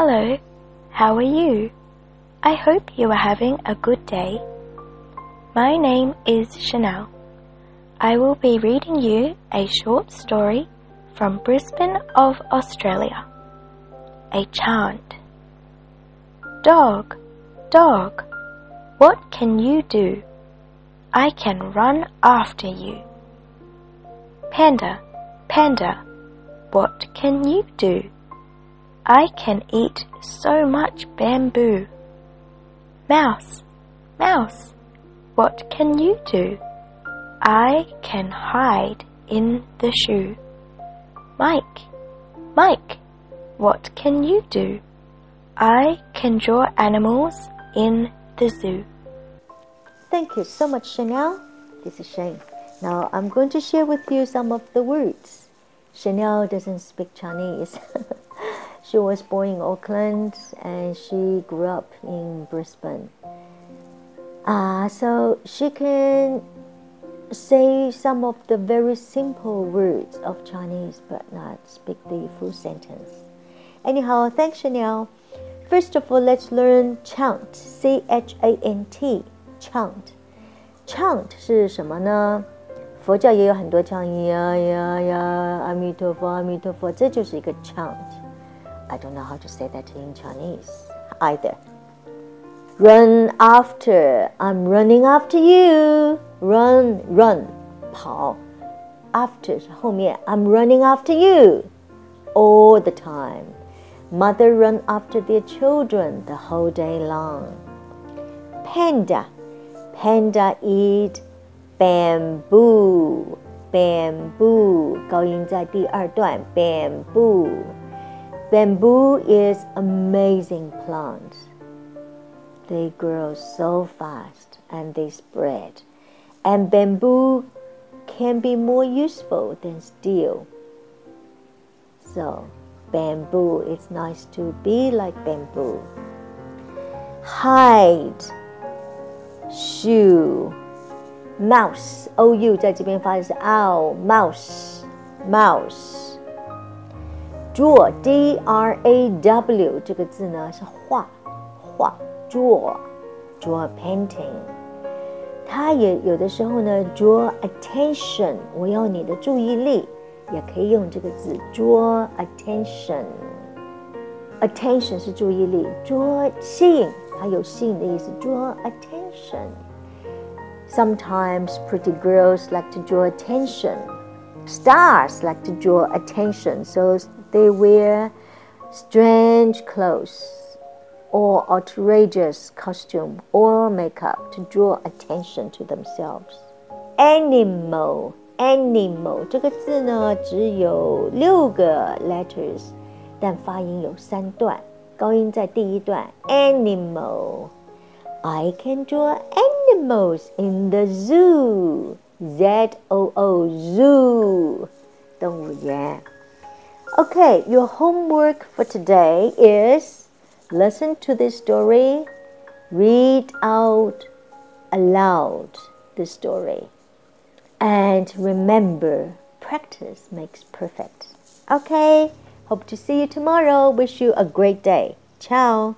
Hello, how are you? I hope you are having a good day. My name is Chanel. I will be reading you a short story from Brisbane of Australia. A chant. Dog, dog, what can you do? I can run after you. Panda, panda, what can you do? I can eat so much bamboo. Mouse, mouse, what can you do? I can hide in the shoe. Mike, Mike, what can you do? I can draw animals in the zoo. Thank you so much, Chanel. This is Shane. Now I'm going to share with you some of the words. Chanel doesn't speak Chinese. She was born in Auckland and she grew up in Brisbane. Uh, so she can say some of the very simple words of Chinese but not speak the full sentence. Anyhow, thanks Chanel. First of all, let's learn chant. C H A N T. Chant. Chant 是什么呢？佛教也有很多唱呀呀呀，阿弥陀佛，阿弥陀佛，这就是一个 chant。 I don't know how to say that in Chinese either. Run after, I'm running after you. Run, run, 跑。After I'm running after you all the time. Mother run after their children the whole day long. Panda, panda eat bamboo, bamboo 高音在第二段，bamboo。Bamboo is amazing plants. They grow so fast and they spread. And bamboo can be more useful than steel. So, bamboo, it's nice to be like bamboo. Hide, shoe, mouse, O U 在这边发的是 ow, mouse, mouse. draw d r a w 这个字呢是画画 draw draw painting，它也有的时候呢 draw attention，我要你的注意力，也可以用这个字 draw attention。attention 是注意力，draw 吸引，它有吸引的意思，draw attention。Sometimes pretty girls like to draw attention. Stars like to draw attention. So they wear strange clothes or outrageous costume or makeup to draw attention to themselves. Animal, animal 这个字呢只有六个 letters，但发音有三段，高音在第一段。Animal, I can draw animals in the zoo. Z O O zoo，动物园。 Okay, your homework for today is listen to this story, read out aloud the story, and remember practice makes perfect. Okay, hope to see you tomorrow. Wish you a great day. Ciao.